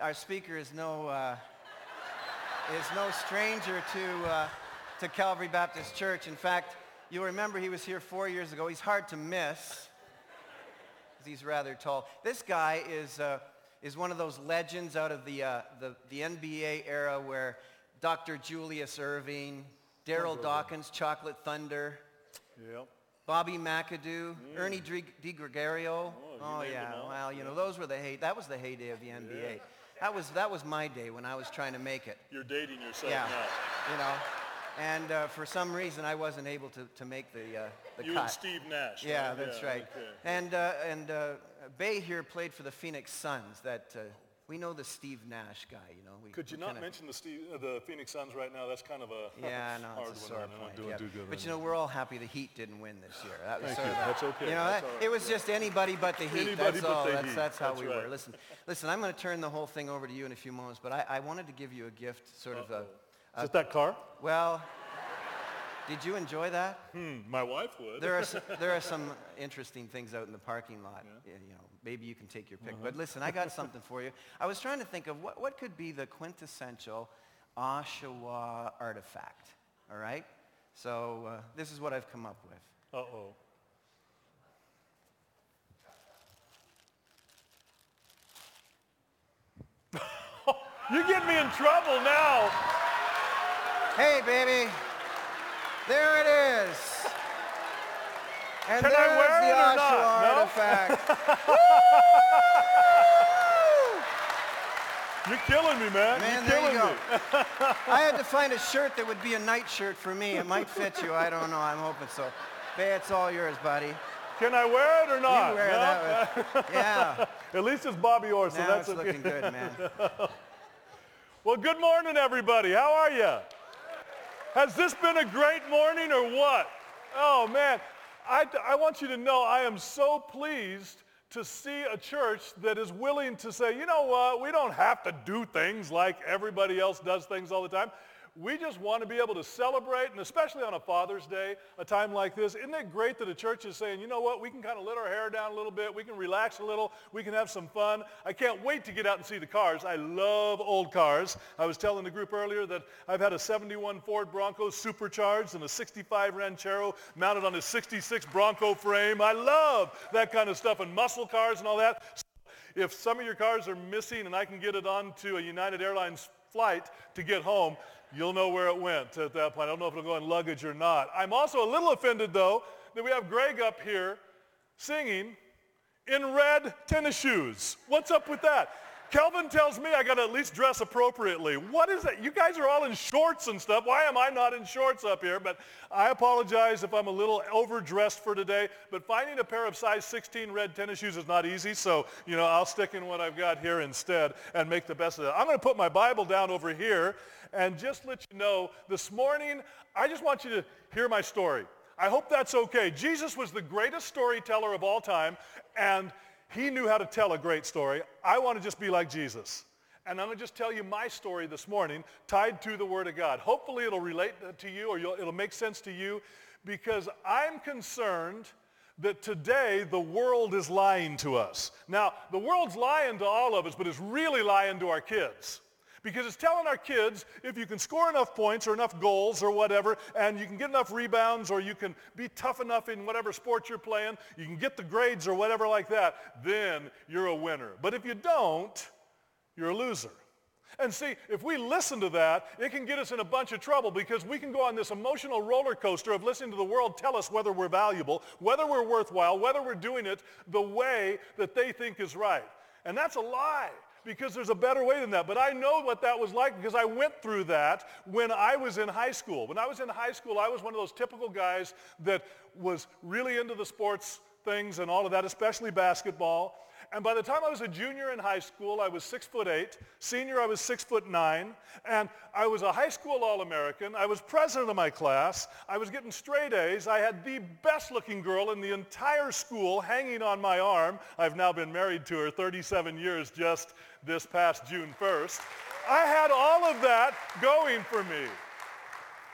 our speaker is no, uh, is no stranger to, uh, to Calvary Baptist Church. In fact, you'll remember he was here four years ago. He's hard to miss because he's rather tall. This guy is, uh, is one of those legends out of the, uh, the, the NBA era where Dr. Julius Erving, Darryl Dawkins, Chocolate Thunder, Yep. Bobby McAdoo, Ernie Dri- DiGregorio. Oh, you yeah, well, you know, those were the hey, that was the heyday of the NBA. That was that was my day when I was trying to make it. You're dating yourself Yeah, now. you know, and uh, for some reason I wasn't able to, to make the uh, the You cut. and Steve Nash. Yeah, that's right. okay. And uh, and uh, Bay here played for the Phoenix Suns. That uh, we know the Steve Nash guy. You know, we, Could you not mention the, Steve, uh, the Phoenix Suns right now? That's kind of a Yeah, no, hard it's a one. sore point. doing yeah. too good But right you know, we're all happy the Heat didn't win this year. That was Thank sort you. of That's okay. You know, that, right. it was just anybody but the Heat. Anybody that's but all. the that's, Heat. that's how That's we right. were. Listen, listen. I'm going to turn the whole thing over to you in a few moments, but I, I wanted to give you a gift, sort of a. Is it that car? Well, did you enjoy that? Hmm, my wife would. There are some, there are some interesting things out in the parking lot. Y- You know, maybe you can take your pick. Uh-huh. But listen, I got something for you. I was trying to think of what, what could be the quintessential Oshawa artifact. All right. So uh, this is what I've come up with. Uh-oh. you get me in trouble now. Hey, baby. There it is. And Can I wear the it or Oshawa not? No? artifact. You're killing me, man. Man, You're there killing you go. I had to find a shirt that would be a night shirt for me. It might fit you. I don't know. I'm hoping so. Bay, it's all yours, buddy. Can I wear it or not? You wear No? that. Yeah. At least it's Bobby Orr, so now that's it's okay. looking good, man. Well, good morning, everybody. How are you? Has this been a great morning or what? Oh, man. I, I want you to know I am so pleased to see a church that is willing to say, you know what, we don't have to do things like everybody else does things all the time. We just want to be able to celebrate, and especially on a Father's Day, a time like this. Isn't it great that a church is saying, you know what, we can kind of let our hair down a little bit, we can relax a little, we can have some fun. I can't wait to get out and see the cars. I love old cars. I was telling the group earlier that I've had a 71 Ford Bronco supercharged and a 65 Ranchero mounted on a 66 Bronco frame. I love that kind of stuff and muscle cars and all that. If some of your cars are missing and I can get it onto a United Airlines flight to get home, you'll know where it went at that point. I don't know if it'll go in luggage or not. I'm also a little offended, though, that we have Greg up here singing in red tennis shoes. What's up with that? Kelvin tells me I got to at least dress appropriately. What is that? You guys are all in shorts and stuff. Why am I not in shorts up here? But I apologize if I'm a little overdressed for today. But finding a pair of size 16 red tennis shoes is not easy. So, you know, I'll stick in what I've got here instead and make the best of it. I'm going to put my Bible down over here and just let you know this morning, I just want you to hear my story. I hope that's okay. Jesus was the greatest storyteller of all time, and he knew how to tell a great story. I want to just be like Jesus. And I'm going to just tell you my story this morning tied to the Word of God. Hopefully it'll relate to you or it'll make sense to you because I'm concerned that today the world is lying to us. Now, the world's lying to all of us, but it's really lying to our kids. Because it's telling our kids if you can score enough points or enough goals or whatever, and you can get enough rebounds or you can be tough enough in whatever sport you're playing, you can get the grades or whatever like that, then you're a winner. But if you don't, you're a loser. And see, if we listen to that, it can get us in a bunch of trouble because we can go on this emotional roller coaster of listening to the world tell us whether we're valuable, whether we're worthwhile, whether we're doing it the way that they think is right. And that's a lie because there's a better way than that. But I know what that was like because I went through that when I was in high school. When I was in high school, I was one of those typical guys that was really into the sports things and all of that, especially basketball. And by the time I was a junior in high school, I was six foot eight. Senior, I was six foot nine. And I was a high school All-American. I was president of my class. I was getting straight A's. I had the best looking girl in the entire school hanging on my arm. I've now been married to her 37 years just this past June 1st. I had all of that going for me.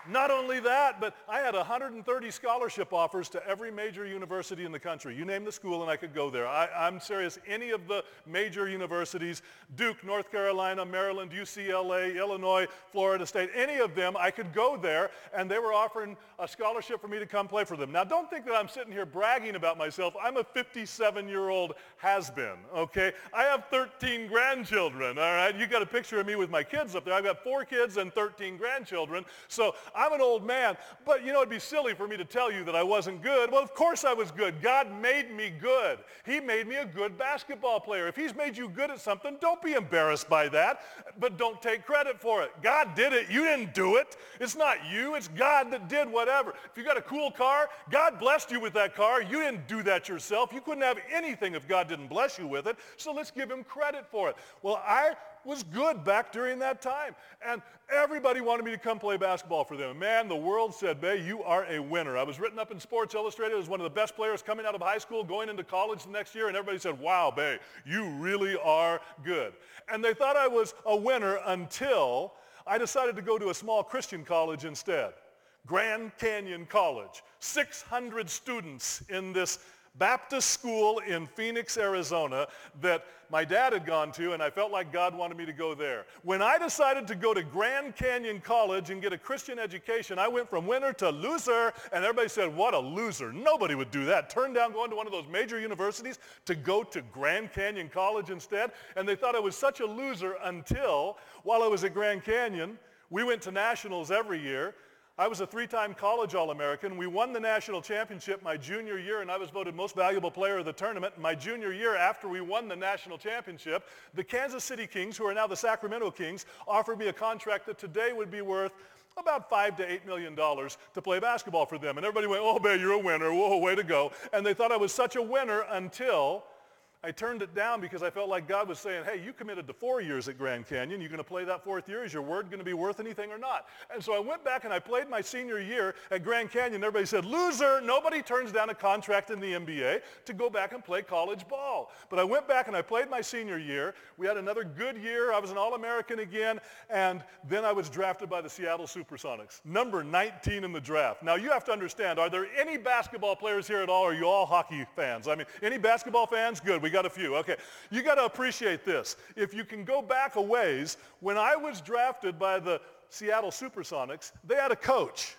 Not only that, but I had 130 scholarship offers to every major university in the country. You name the school and I could go there. I, am serious. Any of the major universities, Duke, North Carolina, Maryland, UCLA, Illinois, Florida State, any of them, I could go there and they were offering a scholarship for me to come play for them. Now don't think that I'm sitting here bragging about myself. I'm a 57-year-old has-been, okay? I have 13 grandchildren, all right? You got a picture of me with my kids up there. I've got four kids and 13 grandchildren. So I'm an old man, but you know, it'd be silly for me to tell you that I wasn't good. Well, of course I was good. God made me good. He made me a good basketball player. If he's made you good at something, don't be embarrassed by that, but don't take credit for it. God did it. You didn't do it. It's not you. It's God that did whatever. If you got a cool car, God blessed you with that car. You didn't do that yourself. You couldn't have anything if God didn't bless you with it. So let's give him credit for it. Well, I was good back during that time. And everybody wanted me to come play basketball for them. Man, the world said, Bay, you are a winner. I was written up in Sports Illustrated as one of the best players coming out of high school, going into college the next year, and everybody said, wow, Bay, you really are good. And they thought I was a winner until I decided to go to a small Christian college instead. Grand Canyon College. 600 students in this Baptist school in Phoenix, Arizona that my dad had gone to and I felt like God wanted me to go there. When I decided to go to Grand Canyon College and get a Christian education, I went from winner to loser and everybody said, what a loser. Nobody would do that. Turn down going to one of those major universities to go to Grand Canyon College instead. And they thought I was such a loser until while I was at Grand Canyon, we went to nationals every year I was a three-time college All-American. We won the national championship my junior year, and I was voted most valuable player of the tournament. My junior year, after we won the national championship, the Kansas City Kings, who are now the Sacramento Kings, offered me a contract that today would be worth about five to eight million dollars to play basketball for them. And everybody went, oh, man, you're a winner. Whoa, way to go. And they thought I was such a winner until I turned it down because I felt like God was saying, hey, you committed to four years at Grand Canyon. You're going to play that fourth year. Is your word going to be worth anything or not? And so I went back and I played my senior year at Grand Canyon. Everybody said, loser. Nobody turns down a contract in the NBA to go back and play college ball. But I went back and I played my senior year. We had another good year. I was an All-American again. And then I was drafted by the Seattle Supersonics, number 19 in the draft. Now you have to understand, are there any basketball players here at all? Or are you all hockey fans? I mean, any basketball fans? Good. We got a few. Okay. You got to appreciate this. If you can go back a ways, when I was drafted by the Seattle Supersonics, they had a coach.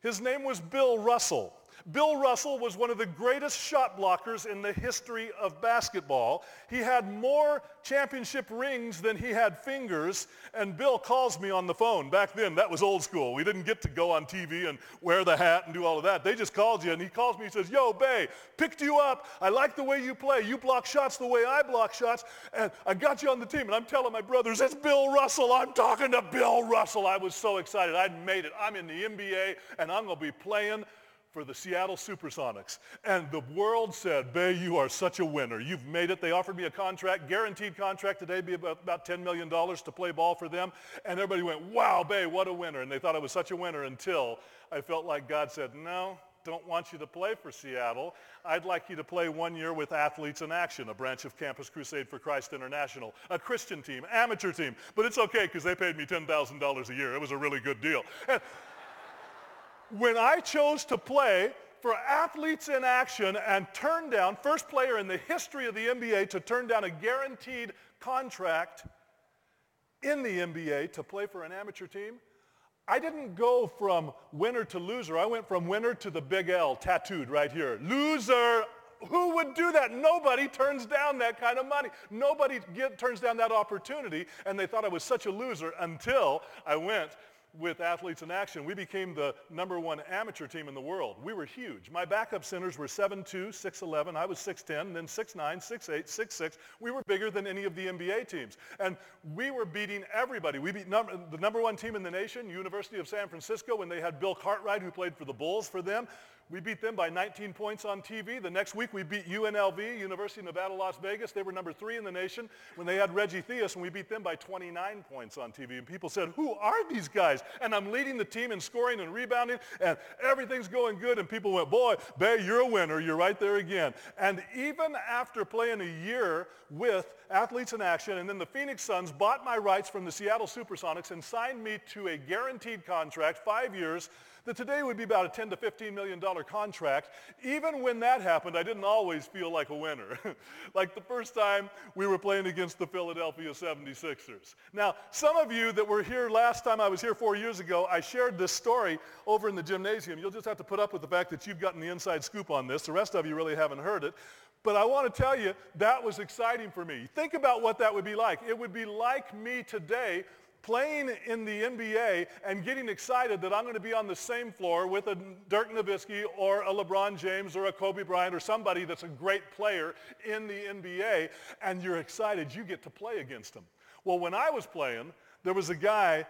His name was Bill Russell. Bill Russell was one of the greatest shot blockers in the history of basketball. He had more championship rings than he had fingers, and Bill calls me on the phone. Back then, that was old school. We didn't get to go on TV and wear the hat and do all of that. They just called you, and he calls me. He says, yo, Bay, picked you up. I like the way you play. You block shots the way I block shots, and I got you on the team. And I'm telling my brothers, it's Bill Russell. I'm talking to Bill Russell. I was so excited. I'd made it. I'm in the NBA, and I'm going to be playing for the Seattle Supersonics. And the world said, Bay, you are such a winner. You've made it. They offered me a contract, guaranteed contract today, be about, about $10 million to play ball for them. And everybody went, wow, Bay, what a winner. And they thought I was such a winner until I felt like God said, no, don't want you to play for Seattle. I'd like you to play one year with Athletes in Action, a branch of Campus Crusade for Christ International, a Christian team, amateur team. But it's okay because they paid me $10,000 a year. It was a really good deal. And when I chose to play for athletes in action and turn down, first player in the history of the NBA to turn down a guaranteed contract in the NBA to play for an amateur team, I didn't go from winner to loser. I went from winner to the big L tattooed right here. Loser. Who would do that? Nobody turns down that kind of money. Nobody get, turns down that opportunity. And they thought I was such a loser until I went with Athletes in Action, we became the number one amateur team in the world. We were huge. My backup centers were 7'2", 6'11". I was 6'10", then 6'9", 6'8", 6'6". We were bigger than any of the NBA teams. And we were beating everybody. We beat num- the number one team in the nation, University of San Francisco, when they had Bill Cartwright, who played for the Bulls for them. We beat them by 19 points on TV. The next week we beat UNLV, University of Nevada, Las Vegas. They were number three in the nation when they had Reggie Theus, and we beat them by 29 points on TV. And people said, who are these guys? And I'm leading the team in scoring and rebounding, and everything's going good. And people went, boy, Bay, you're a winner. You're right there again. And even after playing a year with Athletes in Action, and then the Phoenix Suns bought my rights from the Seattle Supersonics and signed me to a guaranteed contract, five years, that today would be about a 10 to 15 million dollar contract. Even when that happened, I didn't always feel like a winner. like the first time we were playing against the Philadelphia 76ers. Now, some of you that were here last time I was here four years ago, I shared this story over in the gymnasium. You'll just have to put up with the fact that you've gotten the inside scoop on this. The rest of you really haven't heard it. But I want to tell you, that was exciting for me. Think about what that would be like. It would be like me today playing in the NBA and getting excited that I'm going to be on the same floor with a Dirk Nowitzki or a LeBron James or a Kobe Bryant or somebody that's a great player in the NBA, and you're excited you get to play against them. Well, when I was playing, there was a guy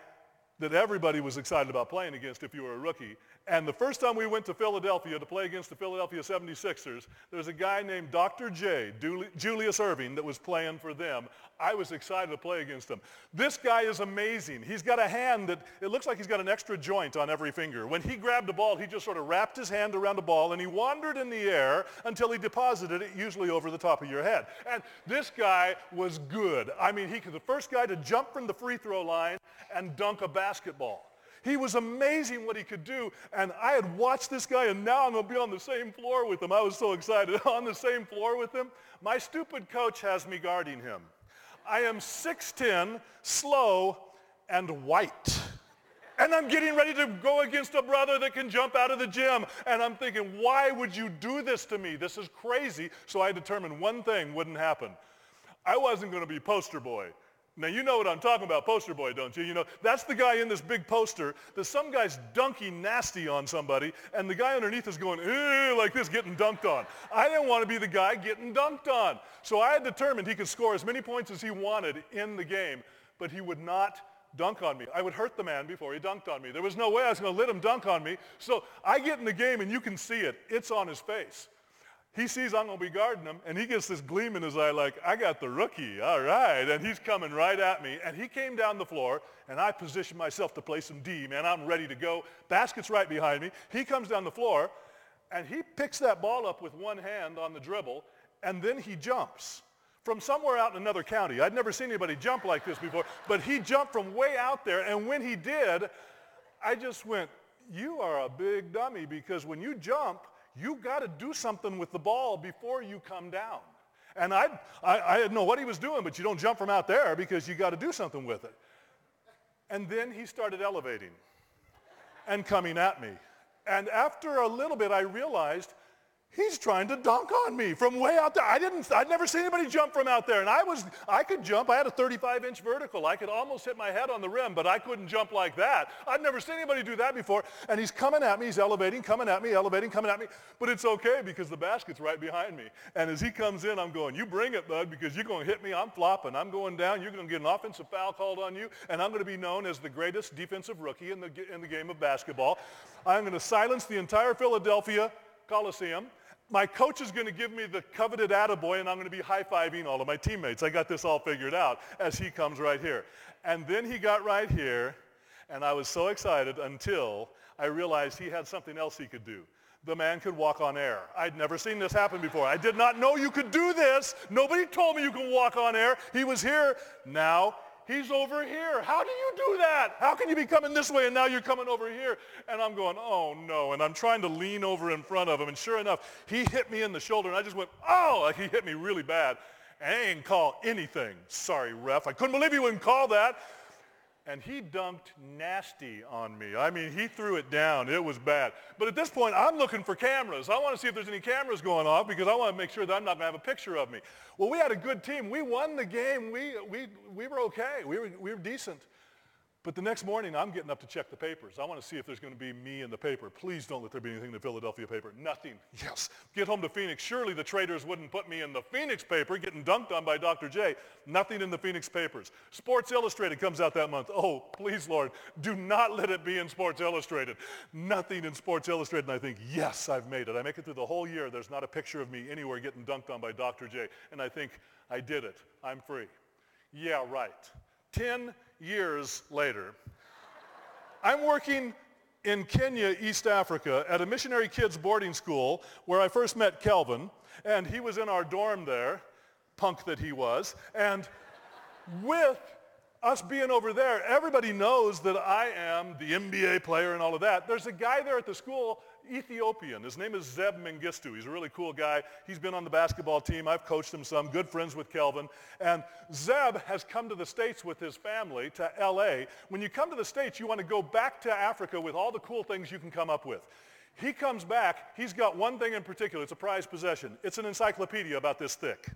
that everybody was excited about playing against if you were a rookie, and the first time we went to Philadelphia to play against the Philadelphia 76ers, there was a guy named Dr. J, Julius Erving, that was playing for them. I was excited to play against him. This guy is amazing. He's got a hand that, it looks like he's got an extra joint on every finger. When he grabbed the ball, he just sort of wrapped his hand around the ball and he wandered in the air until he deposited it, usually over the top of your head. And this guy was good. I mean, he was the first guy to jump from the free throw line and dunk a basketball. He was amazing what he could do. And I had watched this guy, and now I'm going to be on the same floor with him. I was so excited. on the same floor with him. My stupid coach has me guarding him. I am 6'10", slow, and white. And I'm getting ready to go against a brother that can jump out of the gym. And I'm thinking, why would you do this to me? This is crazy. So I determined one thing wouldn't happen. I wasn't going to be poster boy. Now, you know what I'm talking about, poster boy, don't you? You know, that's the guy in this big poster that some guy's dunking nasty on somebody, and the guy underneath is going, like this, getting dunked on. I didn't want to be the guy getting dunked on. So I had determined he could score as many points as he wanted in the game, but he would not dunk on me. I would hurt the man before he dunked on me. There was no way I was going to let him dunk on me. So I get in the game, and you can see it. It's on his face he sees I'm going to be guarding him, and he gets this gleam in his eye like, I got the rookie, all right. And he's coming right at me. And he came down the floor, and I positioned myself to play some D, man. I'm ready to go. Basket's right behind me. He comes down the floor, and he picks that ball up with one hand on the dribble, and then he jumps from somewhere out in another county. I'd never seen anybody jump like this before, but he jumped from way out there, and when he did, I just went, you are a big dummy because when you jump, you got to do something with the ball before you come down. And I, I, I didn't know what he was doing, but you don't jump from out there because you got to do something with it. And then he started elevating and coming at me. And after a little bit, I realized He's trying to dunk on me from way out there. I didn't, I'd never seen anybody jump from out there. And I was, I could jump. I had a 35 inch vertical. I could almost hit my head on the rim, but I couldn't jump like that. I'd never seen anybody do that before. And he's coming at me. He's elevating, coming at me, elevating, coming at me. But it's okay because the basket's right behind me. And as he comes in, I'm going, you bring it, bud, because you're going to hit me. I'm flopping. I'm going down. You're going to get an offensive foul called on you. And I'm going to be known as the greatest defensive rookie in the, in the game of basketball. I'm going to silence the entire Philadelphia Coliseum my coach is going to give me the coveted attaboy and I'm going to be high-fiving all of my teammates. I got this all figured out as he comes right here. And then he got right here and I was so excited until I realized he had something else he could do. The man could walk on air. I'd never seen this happen before. I did not know you could do this. Nobody told me you can walk on air. He was here. Now He's over here. How do you do that? How can you be coming this way and now you're coming over here? And I'm going, oh no. And I'm trying to lean over in front of him. And sure enough, he hit me in the shoulder. And I just went, oh, like he hit me really bad. I ain't call anything. Sorry, ref. I couldn't believe he wouldn't call that and he dunked nasty on me. I mean, he threw it down. It was bad. But at this point, I'm looking for cameras. I want to see if there's any cameras going off because I want to make sure that I'm not going to have a picture of me. Well, we had a good team. We won the game. We, we, we were okay. We were, we were decent. But the next morning, I'm getting up to check the papers. I want to see if there's going to be me in the paper. Please don't let there be anything in the Philadelphia paper. Nothing. Yes. Get home to Phoenix. Surely the traders wouldn't put me in the Phoenix paper getting dunked on by Dr. J. Nothing in the Phoenix papers. Sports Illustrated comes out that month. Oh, please, Lord, do not let it be in Sports Illustrated. Nothing in Sports Illustrated. And I think, yes, I've made it. I make it through the whole year. There's not a picture of me anywhere getting dunked on by Dr. J. And I think, I did it. I'm free. Yeah, right. 10 years later, I'm working in Kenya, East Africa, at a missionary kids boarding school where I first met Kelvin, and he was in our dorm there, punk that he was, and with us being over there, everybody knows that I am the NBA player and all of that. There's a guy there at the school Ethiopian. His name is Zeb Mengistu. He's a really cool guy. He's been on the basketball team. I've coached him some. Good friends with Kelvin. And Zeb has come to the States with his family to LA. When you come to the States, you want to go back to Africa with all the cool things you can come up with. He comes back, he's got one thing in particular, it's a prized possession. It's an encyclopedia about this thick.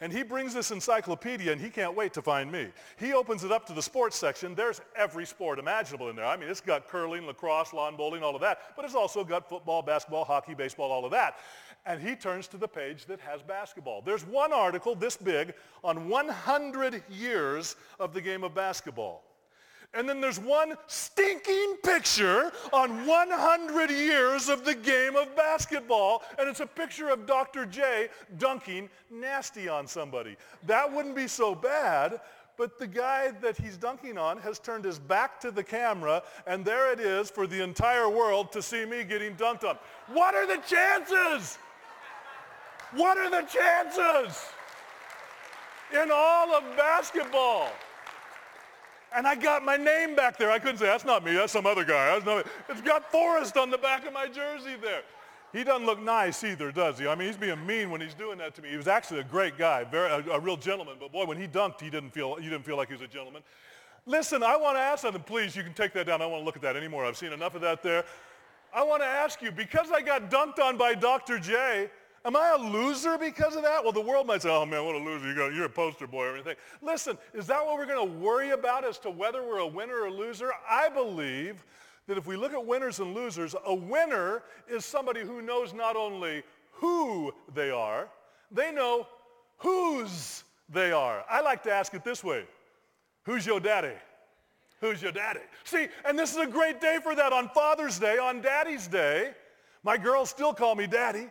And he brings this encyclopedia and he can't wait to find me. He opens it up to the sports section. There's every sport imaginable in there. I mean, it's got curling, lacrosse, lawn bowling, all of that, but it's also got football, basketball, hockey, baseball, all of that. And he turns to the page that has basketball. There's one article this big on 100 years of the game of basketball. And then there's one stinking picture on 100 years of the game of basketball, and it's a picture of Dr. J dunking nasty on somebody. That wouldn't be so bad, but the guy that he's dunking on has turned his back to the camera, and there it is for the entire world to see me getting dunked on. What are the chances? What are the chances in all of basketball? And I got my name back there. I couldn't say, that's not me, that's some other guy. That's not It's got Forrest on the back of my jersey there. He doesn't look nice either, does he? I mean, he's being mean when he's doing that to me. He was actually a great guy, very, a, a real gentleman. But boy, when he dunked, he didn't feel, you didn't feel like he was a gentleman. Listen, I want to ask something. Please, you can take that down. I don't want to look at that anymore. I've seen enough of that there. I want to ask you, because I got dunked on by Dr. J, Am I a loser because of that? Well, the world might say, oh man, what a loser. You are a poster boy or anything. Listen, is that what we're going to worry about as to whether we're a winner or a loser? I believe that if we look at winners and losers, a winner is somebody who knows not only who they are, they know whose they are. I like to ask it this way. Who's your daddy? Who's your daddy? See, and this is a great day for that on Father's Day, on Daddy's Day. My girls still call me daddy.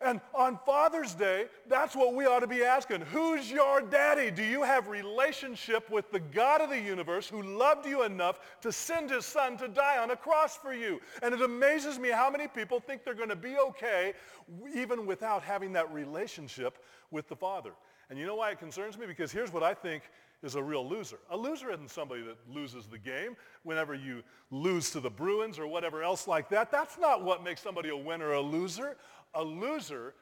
And on Father's Day, that's what we ought to be asking. Who's your daddy? Do you have relationship with the God of the universe who loved you enough to send his son to die on a cross for you? And it amazes me how many people think they're going to be okay even without having that relationship with the Father. And you know why it concerns me? Because here's what I think is a real loser. A loser isn't somebody that loses the game whenever you lose to the Bruins or whatever else like that. That's not what makes somebody a winner or a loser. A loser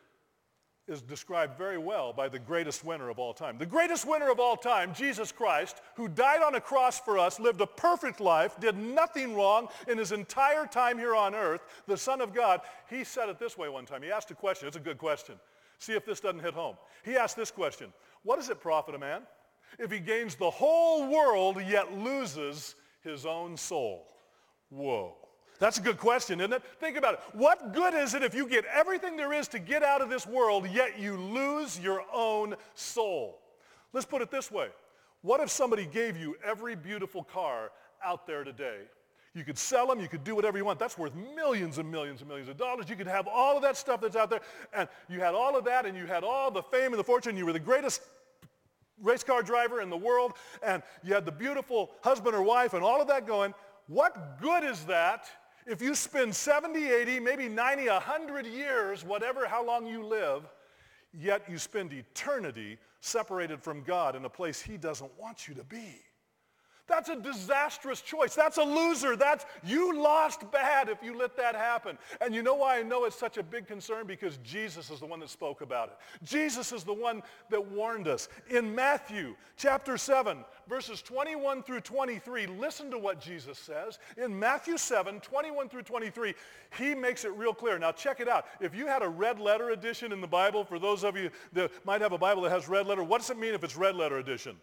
is described very well by the greatest winner of all time. The greatest winner of all time, Jesus Christ, who died on a cross for us, lived a perfect life, did nothing wrong in his entire time here on earth, the Son of God, he said it this way one time. He asked a question. It's a good question. See if this doesn't hit home. He asked this question. What does it profit a man if he gains the whole world yet loses his own soul? Whoa. That's a good question, isn't it? Think about it. What good is it if you get everything there is to get out of this world, yet you lose your own soul? Let's put it this way. What if somebody gave you every beautiful car out there today? You could sell them, you could do whatever you want. That's worth millions and millions and millions of dollars. You could have all of that stuff that's out there, and you had all of that, and you had all the fame and the fortune. You were the greatest race car driver in the world, and you had the beautiful husband or wife and all of that going. What good is that if you spend 70, 80, maybe 90, 100 years, whatever, how long you live, yet you spend eternity separated from God in a place he doesn't want you to be. That's a disastrous choice. That's a loser. That's you lost bad if you let that happen. And you know why I know it's such a big concern? Because Jesus is the one that spoke about it. Jesus is the one that warned us. In Matthew chapter 7, verses 21 through 23, listen to what Jesus says. In Matthew 7, 21 through 23, he makes it real clear. Now check it out. If you had a red letter edition in the Bible, for those of you that might have a Bible that has red letter, what does it mean if it's red letter edition?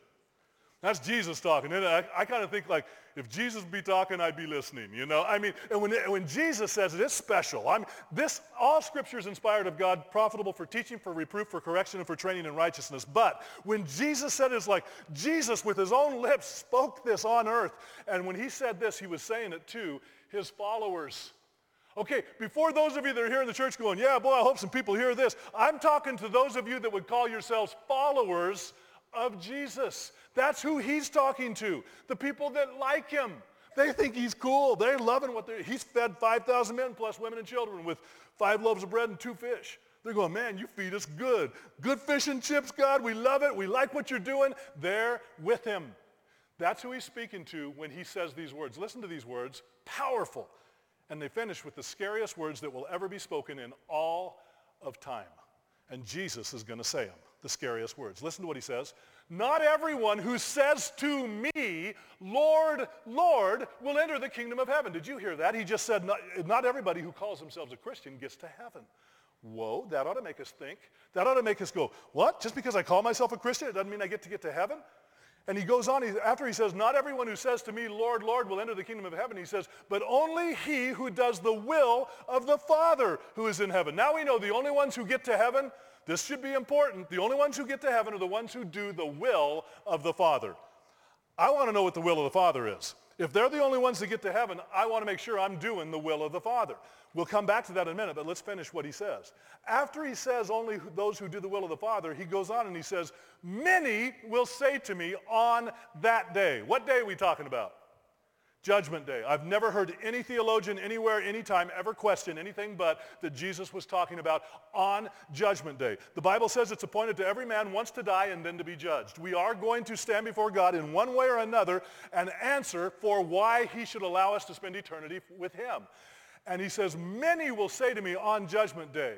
That's Jesus talking. And I, I kind of think like, if Jesus be talking, I'd be listening, you know? I mean, and when, when Jesus says it, it's special. I'm, this, all scripture is inspired of God, profitable for teaching, for reproof, for correction, and for training in righteousness. But when Jesus said it, it's like Jesus with his own lips spoke this on earth. And when he said this, he was saying it to his followers. Okay, before those of you that are here in the church going, yeah, boy, I hope some people hear this. I'm talking to those of you that would call yourselves followers of Jesus. That's who he's talking to. The people that like him. They think he's cool. They're loving what they're, he's fed 5,000 men plus women and children with five loaves of bread and two fish. They're going, man, you feed us good. Good fish and chips, God. We love it. We like what you're doing. They're with him. That's who he's speaking to when he says these words. Listen to these words. Powerful. And they finish with the scariest words that will ever be spoken in all of time. And Jesus is going to say them, the scariest words. Listen to what he says. Not everyone who says to me, Lord, Lord, will enter the kingdom of heaven. Did you hear that? He just said, not, not everybody who calls themselves a Christian gets to heaven. Whoa, that ought to make us think. That ought to make us go, what? Just because I call myself a Christian, it doesn't mean I get to get to heaven? And he goes on, he, after he says, not everyone who says to me, Lord, Lord, will enter the kingdom of heaven, he says, but only he who does the will of the Father who is in heaven. Now we know the only ones who get to heaven this should be important. The only ones who get to heaven are the ones who do the will of the Father. I want to know what the will of the Father is. If they're the only ones that get to heaven, I want to make sure I'm doing the will of the Father. We'll come back to that in a minute, but let's finish what he says. After he says only those who do the will of the Father, he goes on and he says, many will say to me on that day. What day are we talking about? Judgment Day. I've never heard any theologian anywhere, anytime ever question anything but that Jesus was talking about on Judgment Day. The Bible says it's appointed to every man once to die and then to be judged. We are going to stand before God in one way or another and answer for why he should allow us to spend eternity with him. And he says, many will say to me on Judgment Day,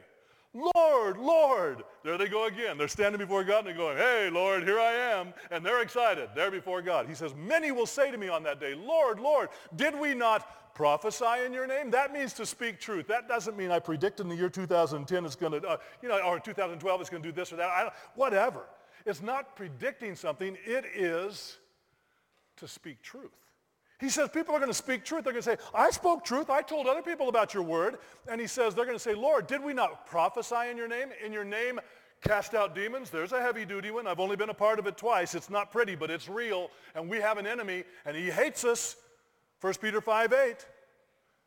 Lord, Lord. There they go again. They're standing before God and they're going, hey, Lord, here I am. And they're excited. They're before God. He says, many will say to me on that day, Lord, Lord, did we not prophesy in your name? That means to speak truth. That doesn't mean I predict in the year 2010 it's going to, uh, you know, or 2012 it's going to do this or that. whatever. It's not predicting something. It is to speak truth. He says people are going to speak truth. They're going to say, I spoke truth. I told other people about your word. And he says, they're going to say, Lord, did we not prophesy in your name? In your name, cast out demons? There's a heavy duty one. I've only been a part of it twice. It's not pretty, but it's real. And we have an enemy, and he hates us. 1 Peter 5, 8.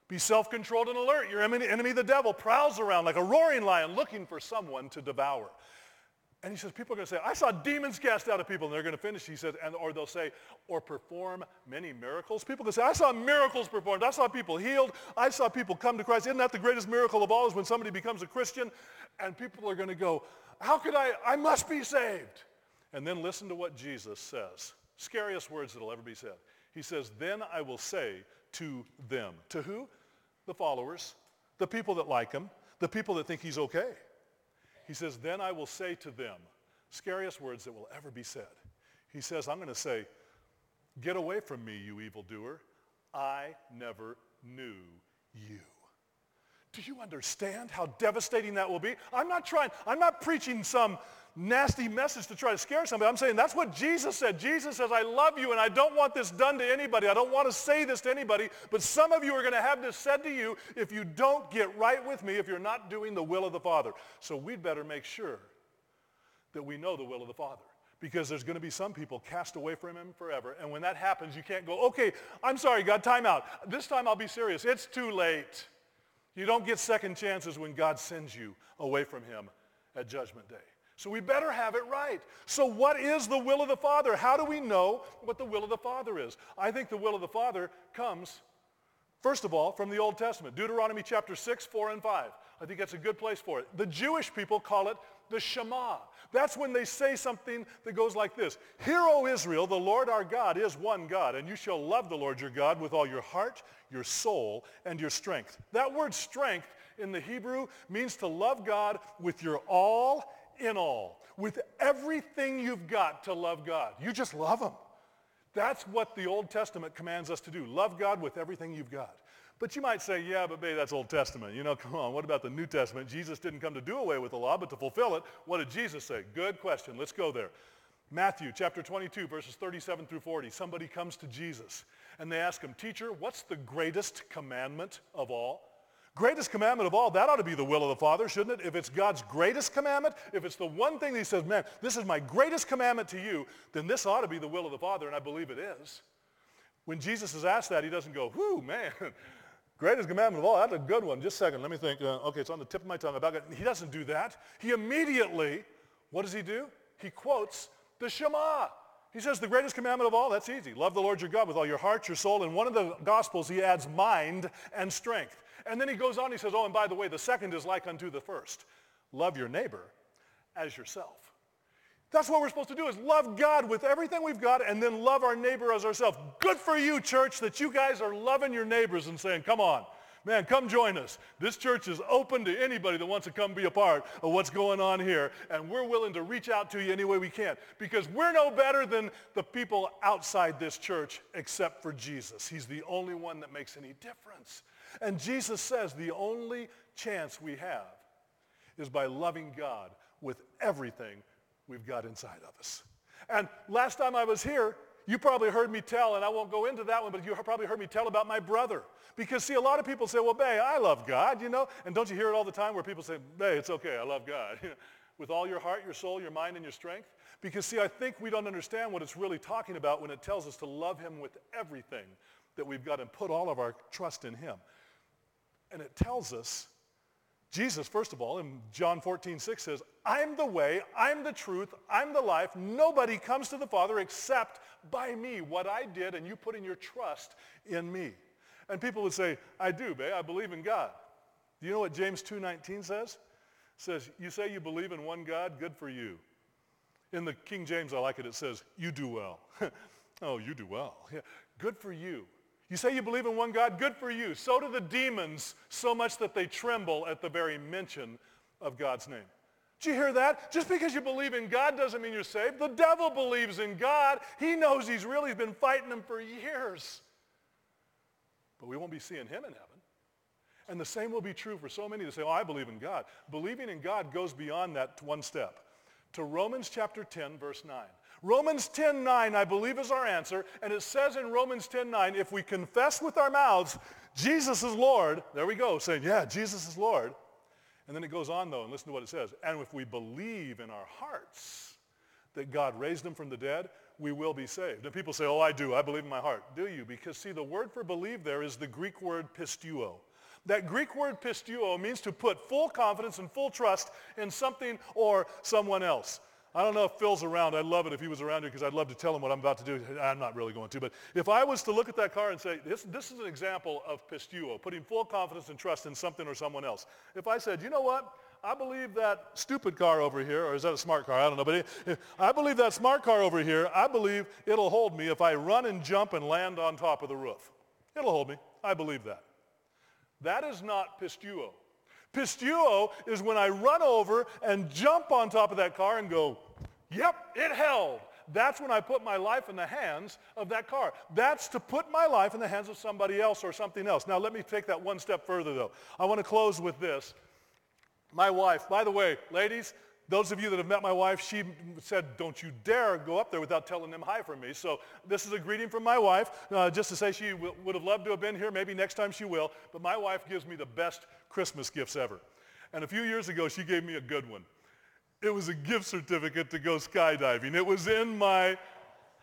Be self-controlled and alert. Your enemy, enemy, the devil, prowls around like a roaring lion looking for someone to devour. And he says, people are going to say, I saw demons cast out of people. And they're going to finish, he says, and, or they'll say, or perform many miracles. People can say, I saw miracles performed. I saw people healed. I saw people come to Christ. Isn't that the greatest miracle of all is when somebody becomes a Christian? And people are going to go, how could I, I must be saved. And then listen to what Jesus says. Scariest words that'll ever be said. He says, then I will say to them. To who? The followers, the people that like him, the people that think he's okay. He says, then I will say to them, scariest words that will ever be said. He says, I'm going to say, get away from me, you evildoer. I never knew you. Do you understand how devastating that will be? I'm not trying, I'm not preaching some nasty message to try to scare somebody. I'm saying that's what Jesus said. Jesus says, I love you and I don't want this done to anybody. I don't want to say this to anybody, but some of you are going to have this said to you if you don't get right with me, if you're not doing the will of the Father. So we'd better make sure that we know the will of the Father because there's going to be some people cast away from him forever. And when that happens, you can't go, okay, I'm sorry, God, time out. This time I'll be serious. It's too late. You don't get second chances when God sends you away from him at Judgment Day. So we better have it right. So what is the will of the Father? How do we know what the will of the Father is? I think the will of the Father comes, first of all, from the Old Testament. Deuteronomy chapter 6, 4, and 5. I think that's a good place for it. The Jewish people call it the Shema. That's when they say something that goes like this. Hear, O Israel, the Lord our God is one God, and you shall love the Lord your God with all your heart, your soul, and your strength. That word strength in the Hebrew means to love God with your all in all, with everything you've got to love God. You just love him. That's what the Old Testament commands us to do. Love God with everything you've got. But you might say, yeah, but babe, that's Old Testament. You know, come on, what about the New Testament? Jesus didn't come to do away with the law, but to fulfill it. What did Jesus say? Good question. Let's go there. Matthew chapter 22, verses 37 through 40. Somebody comes to Jesus and they ask him, teacher, what's the greatest commandment of all? Greatest commandment of all, that ought to be the will of the Father, shouldn't it? If it's God's greatest commandment, if it's the one thing that he says, man, this is my greatest commandment to you, then this ought to be the will of the Father, and I believe it is. When Jesus is asked that, he doesn't go, whoo, man, greatest commandment of all, that's a good one. Just a second, let me think. Uh, okay, it's on the tip of my tongue. About. He doesn't do that. He immediately, what does he do? He quotes the Shema. He says the greatest commandment of all, that's easy. Love the Lord your God with all your heart, your soul. In one of the Gospels, he adds mind and strength. And then he goes on, he says, oh, and by the way, the second is like unto the first. Love your neighbor as yourself. That's what we're supposed to do is love God with everything we've got and then love our neighbor as ourselves. Good for you, church, that you guys are loving your neighbors and saying, come on, man, come join us. This church is open to anybody that wants to come be a part of what's going on here. And we're willing to reach out to you any way we can because we're no better than the people outside this church except for Jesus. He's the only one that makes any difference. And Jesus says the only chance we have is by loving God with everything we've got inside of us. And last time I was here, you probably heard me tell, and I won't go into that one, but you probably heard me tell about my brother. Because see, a lot of people say, well, Bay, I love God, you know? And don't you hear it all the time where people say, Bay, it's okay, I love God. With all your heart, your soul, your mind, and your strength? Because see, I think we don't understand what it's really talking about when it tells us to love him with everything that we've got and put all of our trust in him. And it tells us, Jesus, first of all, in John 14, 6 says, I'm the way, I'm the truth, I'm the life. Nobody comes to the Father except by me. What I did, and you put in your trust in me. And people would say, I do, babe. I believe in God. Do you know what James 2.19 says? It says, you say you believe in one God, good for you. In the King James, I like it. It says, you do well. oh, you do well. Yeah. Good for you. You say you believe in one God, good for you. So do the demons, so much that they tremble at the very mention of God's name. Did you hear that? Just because you believe in God doesn't mean you're saved. The devil believes in God. He knows he's really been fighting him for years. But we won't be seeing him in heaven. And the same will be true for so many that say, oh, I believe in God. Believing in God goes beyond that one step to Romans chapter 10, verse 9. Romans 10, 9, I believe, is our answer. And it says in Romans 10, 9, if we confess with our mouths, Jesus is Lord, there we go, saying, yeah, Jesus is Lord. And then it goes on, though, and listen to what it says. And if we believe in our hearts that God raised him from the dead, we will be saved. And people say, oh, I do. I believe in my heart. Do you? Because, see, the word for believe there is the Greek word pisteuo. That Greek word pisteuo means to put full confidence and full trust in something or someone else. I don't know if Phil's around. I'd love it if he was around here because I'd love to tell him what I'm about to do. I'm not really going to. But if I was to look at that car and say, this, this is an example of pisteuo, putting full confidence and trust in something or someone else. If I said, you know what? I believe that stupid car over here, or is that a smart car? I don't know. But I believe that smart car over here, I believe it'll hold me if I run and jump and land on top of the roof. It'll hold me. I believe that. That is not pisteuo. Pisteuo is when I run over and jump on top of that car and go, yep, it held. That's when I put my life in the hands of that car. That's to put my life in the hands of somebody else or something else. Now let me take that one step further though. I want to close with this. My wife, by the way, ladies, those of you that have met my wife, she said, don't you dare go up there without telling them hi from me. So this is a greeting from my wife, uh, just to say she w- would have loved to have been here. Maybe next time she will. But my wife gives me the best Christmas gifts ever. And a few years ago, she gave me a good one. It was a gift certificate to go skydiving. It was in my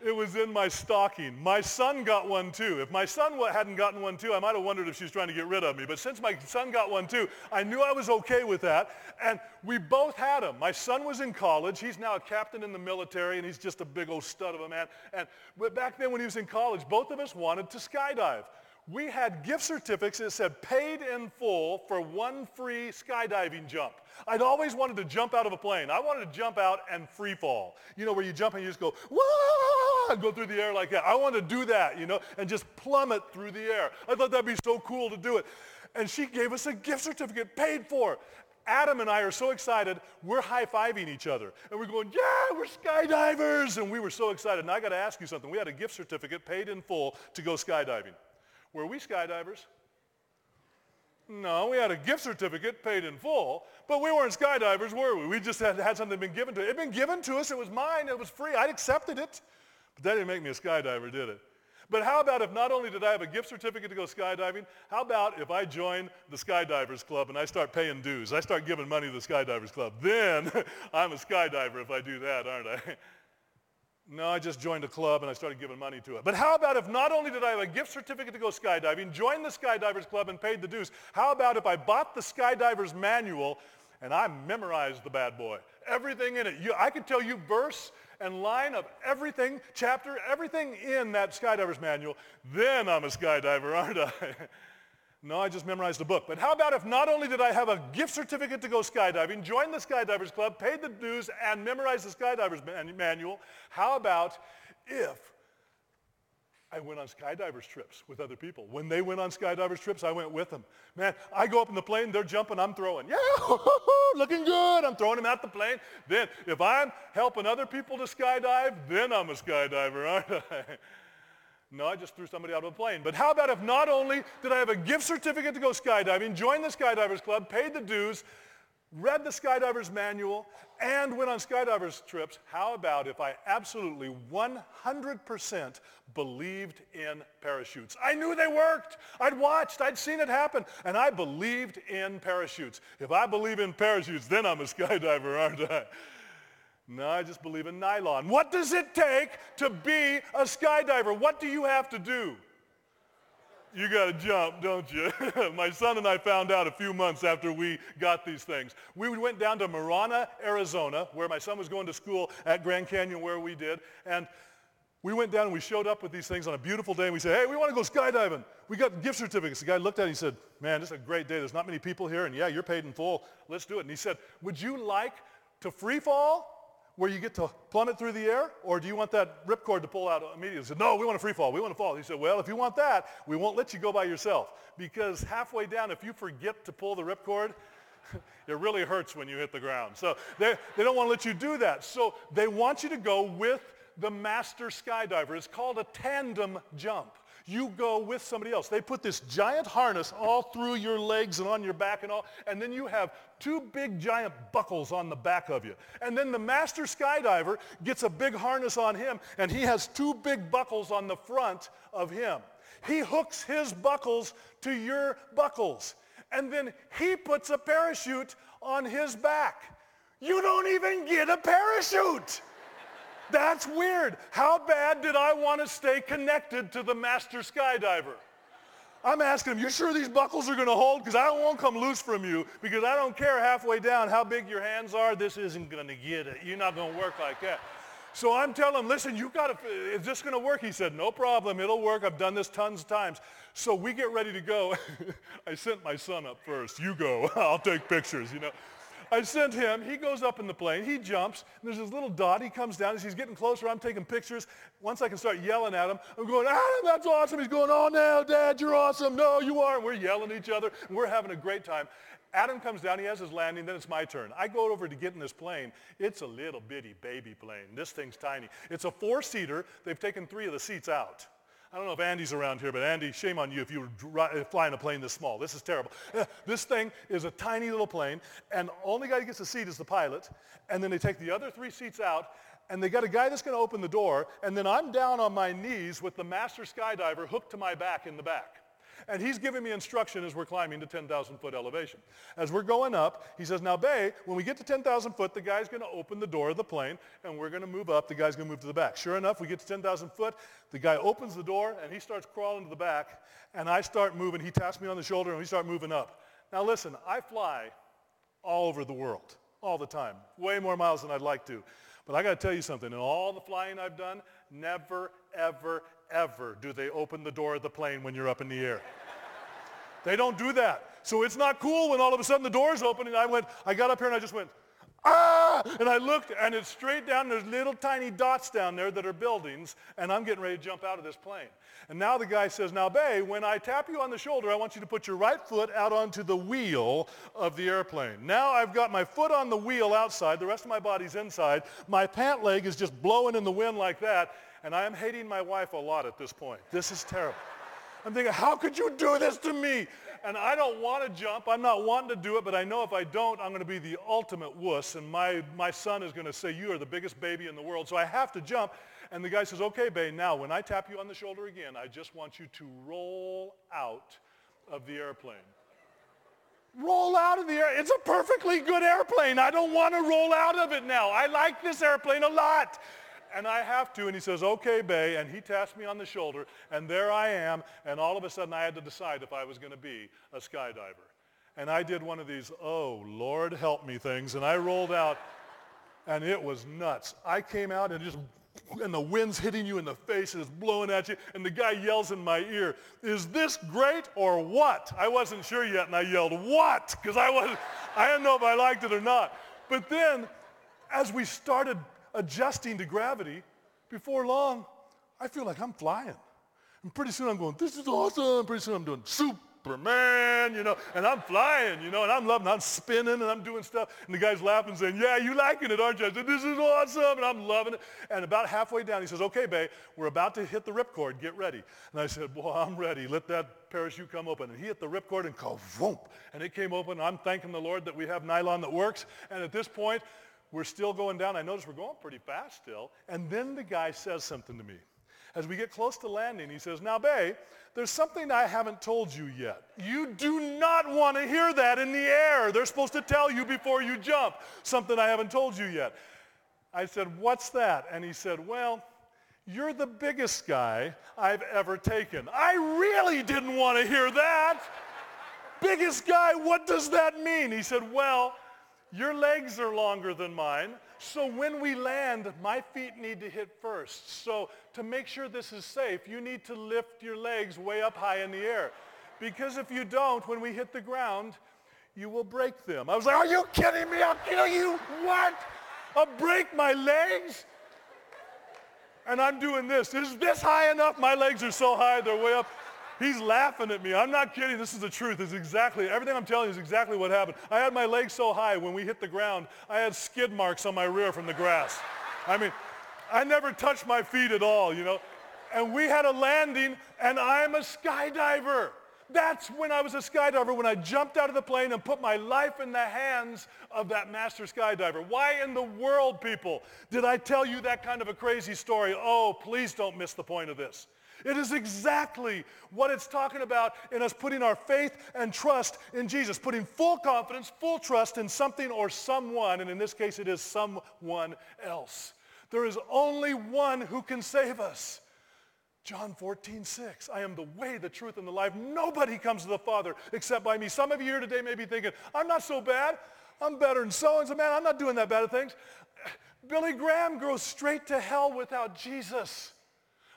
it was in my stocking. My son got one too. If my son hadn't gotten one too, I might have wondered if she was trying to get rid of me. But since my son got one too, I knew I was okay with that. And we both had them. My son was in college. He's now a captain in the military, and he's just a big old stud of a man. And but back then when he was in college, both of us wanted to skydive we had gift certificates that said paid in full for one free skydiving jump. I'd always wanted to jump out of a plane. I wanted to jump out and free fall. You know, where you jump and you just go, whoa, and go through the air like that. I wanted to do that, you know, and just plummet through the air. I thought that'd be so cool to do it. And she gave us a gift certificate paid for. Adam and I are so excited, we're high-fiving each other. And we're going, yeah, we're skydivers. And we were so excited. And I got to ask you something. We had a gift certificate paid in full to go skydiving. Were we skydivers? No, we had a gift certificate paid in full, but we weren't skydivers, were we? We just had, had something been given to us. It had been given to us. It was mine. It was free. I'd accepted it. But that didn't make me a skydiver, did it? But how about if not only did I have a gift certificate to go skydiving, how about if I join the Skydivers Club and I start paying dues? I start giving money to the Skydivers Club. Then I'm a skydiver if I do that, aren't I? No, I just joined a club and I started giving money to it. But how about if not only did I have a gift certificate to go skydiving, joined the Skydivers Club and paid the dues, how about if I bought the Skydivers Manual and I memorized the bad boy? Everything in it. You, I could tell you verse and line of everything, chapter, everything in that Skydivers Manual. Then I'm a skydiver, aren't I? No, I just memorized the book. But how about if not only did I have a gift certificate to go skydiving, join the Skydivers Club, paid the dues, and memorized the Skydivers man- manual, how about if I went on skydivers trips with other people? When they went on skydivers trips, I went with them. Man, I go up in the plane, they're jumping, I'm throwing. Yeah, looking good. I'm throwing them out the plane. Then if I'm helping other people to skydive, then I'm a skydiver, aren't I? No, I just threw somebody out of a plane. But how about if not only did I have a gift certificate to go skydiving, joined the Skydivers Club, paid the dues, read the Skydivers Manual, and went on skydivers trips, how about if I absolutely 100% believed in parachutes? I knew they worked. I'd watched. I'd seen it happen. And I believed in parachutes. If I believe in parachutes, then I'm a skydiver, aren't I? No, I just believe in nylon. What does it take to be a skydiver? What do you have to do? You got to jump, don't you? My son and I found out a few months after we got these things. We went down to Marana, Arizona, where my son was going to school at Grand Canyon, where we did. And we went down and we showed up with these things on a beautiful day and we said, hey, we want to go skydiving. We got gift certificates. The guy looked at it and he said, man, this is a great day. There's not many people here and yeah, you're paid in full. Let's do it. And he said, would you like to free fall where you get to plummet through the air, or do you want that ripcord to pull out immediately? He said, no, we want a free fall. We want to fall. He said, well, if you want that, we won't let you go by yourself because halfway down, if you forget to pull the ripcord, it really hurts when you hit the ground. So they, they don't want to let you do that. So they want you to go with the master skydiver. It's called a tandem jump. You go with somebody else. They put this giant harness all through your legs and on your back and all, and then you have two big giant buckles on the back of you. And then the master skydiver gets a big harness on him, and he has two big buckles on the front of him. He hooks his buckles to your buckles, and then he puts a parachute on his back. You don't even get a parachute. That's weird. How bad did I want to stay connected to the master skydiver? I'm asking him, you sure these buckles are going to hold? Because I won't come loose from you because I don't care halfway down how big your hands are. This isn't going to get it. You're not going to work like that. So I'm telling him, listen, you got to, is this going to work? He said, no problem. It'll work. I've done this tons of times. So we get ready to go. I sent my son up first. You go. I'll take pictures, you know. I sent him. He goes up in the plane. He jumps. there's this little dot. He comes down. As he's getting closer, I'm taking pictures. Once I can start yelling at him, I'm going, Adam, that's awesome. He's going, oh, no, Dad, you're awesome. No, you are. And we're yelling at each other. And we're having a great time. Adam comes down. He has his landing. Then it's my turn. I go over to get in this plane. It's a little bitty baby plane. This thing's tiny. It's a four-seater. They've taken three of the seats out. I don't know if Andy's around here, but Andy, shame on you if you were uh, flying a plane this small. This is terrible. Uh, this thing is a tiny little plane, and only guy who gets a seat is the pilot, and then they take the other three seats out, and they got a guy that's going to open the door, and then I'm down on my knees with the master skydiver hooked to my back in the back. And he's giving me instruction as we're climbing to 10,000 foot elevation. As we're going up, he says, now Bay, when we get to 10,000 foot, the guy's going to open the door of the plane and we're going to move up. The guy's going to move to the back. Sure enough, we get to 10,000 foot. The guy opens the door and he starts crawling to the back and I start moving. He taps me on the shoulder and we start moving up. Now listen, I fly all over the world, all the time, way more miles than I'd like to. But I got to tell you something. In all the flying I've done, never, ever, ever do they open the door of the plane when you're up in the air. they don't do that. So it's not cool when all of a sudden the door's open and I went, I got up here and I just went, ah! And I looked and it's straight down. There's little tiny dots down there that are buildings and I'm getting ready to jump out of this plane. And now the guy says, now Bay, when I tap you on the shoulder, I want you to put your right foot out onto the wheel of the airplane. Now I've got my foot on the wheel outside. The rest of my body's inside. My pant leg is just blowing in the wind like that. And I am hating my wife a lot at this point. This is terrible. I'm thinking, how could you do this to me? And I don't want to jump. I'm not wanting to do it, but I know if I don't, I'm going to be the ultimate wuss. And my, my son is going to say, you are the biggest baby in the world. So I have to jump. And the guy says, okay, Bay, now when I tap you on the shoulder again, I just want you to roll out of the airplane. Roll out of the air. It's a perfectly good airplane. I don't want to roll out of it now. I like this airplane a lot. And I have to. And he says, okay, Bay. And he taps me on the shoulder. And there I am. And all of a sudden I had to decide if I was going to be a skydiver. And I did one of these, oh, Lord help me things. And I rolled out. And it was nuts. I came out and just and the wind's hitting you in the face and it's blowing at you, and the guy yells in my ear, is this great or what? I wasn't sure yet, and I yelled, what? Because I wasn't, I didn't know if I liked it or not. But then, as we started adjusting to gravity, before long, I feel like I'm flying. And pretty soon I'm going, this is awesome. Pretty soon I'm doing Superman, you know, and I'm flying, you know, and I'm loving, I'm spinning and I'm doing stuff. And the guy's laughing saying, yeah, you liking it, aren't you? I said, this is awesome, and I'm loving it. And about halfway down, he says, okay, babe, we're about to hit the ripcord. Get ready. And I said, well, I'm ready. Let that parachute come open. And he hit the ripcord and ka and it came open. I'm thanking the Lord that we have nylon that works. And at this point, we're still going down. I notice we're going pretty fast still. And then the guy says something to me. As we get close to landing, he says, now, Bay, there's something I haven't told you yet. You do not want to hear that in the air. They're supposed to tell you before you jump something I haven't told you yet. I said, what's that? And he said, well, you're the biggest guy I've ever taken. I really didn't want to hear that. biggest guy, what does that mean? He said, well, your legs are longer than mine. So when we land, my feet need to hit first. So to make sure this is safe, you need to lift your legs way up high in the air. Because if you don't, when we hit the ground, you will break them. I was like, are you kidding me? I'll kill you. What? I'll break my legs? And I'm doing this. Is this high enough? My legs are so high, they're way up. He's laughing at me. I'm not kidding. This is the truth. It's exactly, everything I'm telling you is exactly what happened. I had my legs so high when we hit the ground, I had skid marks on my rear from the grass. I mean, I never touched my feet at all, you know. And we had a landing, and I'm a skydiver. That's when I was a skydiver, when I jumped out of the plane and put my life in the hands of that master skydiver. Why in the world, people, did I tell you that kind of a crazy story? Oh, please don't miss the point of this. It is exactly what it's talking about in us putting our faith and trust in Jesus, putting full confidence, full trust in something or someone, and in this case it is someone else. There is only one who can save us. John 14, 6. I am the way, the truth, and the life. Nobody comes to the Father except by me. Some of you here today may be thinking, I'm not so bad. I'm better than so-and-so. Man, I'm not doing that bad of things. Billy Graham goes straight to hell without Jesus.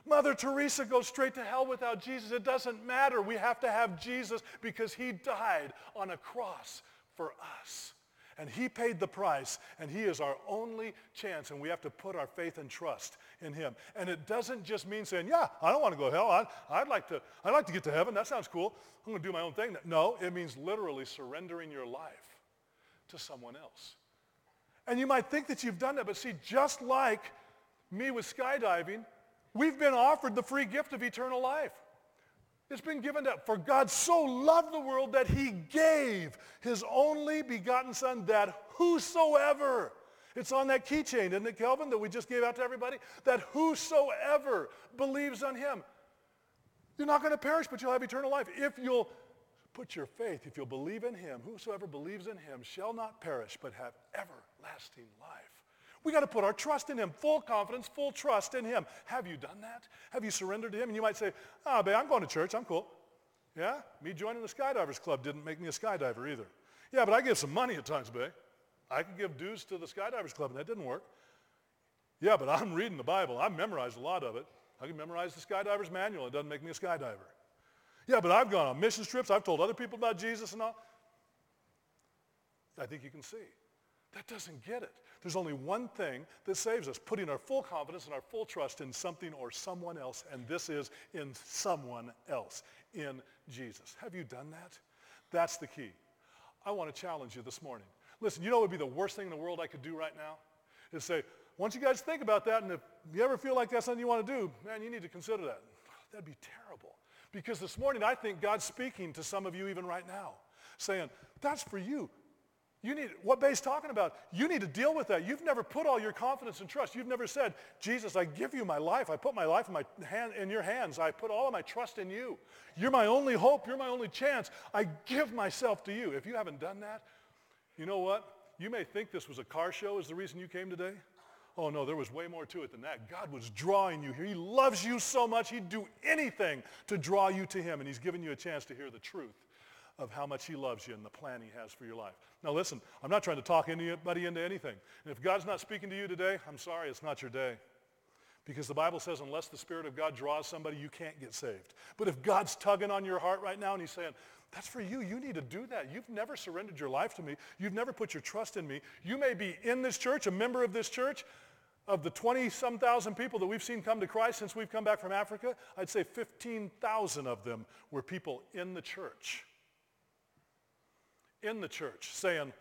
Mother Teresa goes straight to hell without Jesus. It doesn't matter. We have to have Jesus because he died on a cross for us. And he paid the price, and he is our only chance, and we have to put our faith and trust in him. And it doesn't just mean saying, yeah, I don't want to go to hell. I, would like to, I'd like to get to heaven. That sounds cool. I'm going to do my own thing. No, it means literally surrendering your life to someone else. And you might think that you've done that, but see, just like me with skydiving, We've been offered the free gift of eternal life. It's been given to, for God so loved the world that he gave his only begotten son that whosoever, it's on that keychain, isn't it, Kelvin, that we just gave out to everybody? That whosoever believes on him, you're not going to perish, but you'll have eternal life. If you'll put your faith, if you'll believe in him, whosoever believes in him shall not perish, but have everlasting life. We got to put our trust in him, full confidence, full trust in him. Have you done that? Have you surrendered to him? And you might say, oh, babe, I'm going to church. I'm cool. Yeah? Me joining the skydivers club didn't make me a skydiver either. Yeah, but I give some money at times, babe. I could give dues to the skydivers club, and that didn't work. Yeah, but I'm reading the Bible. I've memorized a lot of it. I can memorize the skydiver's manual. It doesn't make me a skydiver. Yeah, but I've gone on mission trips. I've told other people about Jesus and all. I think you can see. That doesn't get it. There's only one thing that saves us, putting our full confidence and our full trust in something or someone else, and this is in someone else, in Jesus. Have you done that? That's the key. I want to challenge you this morning. Listen, you know what would be the worst thing in the world I could do right now? Is say, once you guys think about that, and if you ever feel like that's something you want to do, man, you need to consider that. That'd be terrible. Because this morning I think God's speaking to some of you even right now, saying, that's for you. You need, what Bay's talking about, you need to deal with that. You've never put all your confidence and trust. You've never said, Jesus, I give you my life. I put my life in, my hand, in your hands. I put all of my trust in you. You're my only hope. You're my only chance. I give myself to you. If you haven't done that, you know what? You may think this was a car show is the reason you came today. Oh no, there was way more to it than that. God was drawing you here. He loves you so much, he'd do anything to draw you to him. And he's given you a chance to hear the truth of how much he loves you and the plan he has for your life. Now listen, I'm not trying to talk anybody into anything. And if God's not speaking to you today, I'm sorry, it's not your day. Because the Bible says unless the Spirit of God draws somebody, you can't get saved. But if God's tugging on your heart right now and he's saying, that's for you. You need to do that. You've never surrendered your life to me. You've never put your trust in me. You may be in this church, a member of this church. Of the 20-some thousand people that we've seen come to Christ since we've come back from Africa, I'd say 15,000 of them were people in the church in the church saying,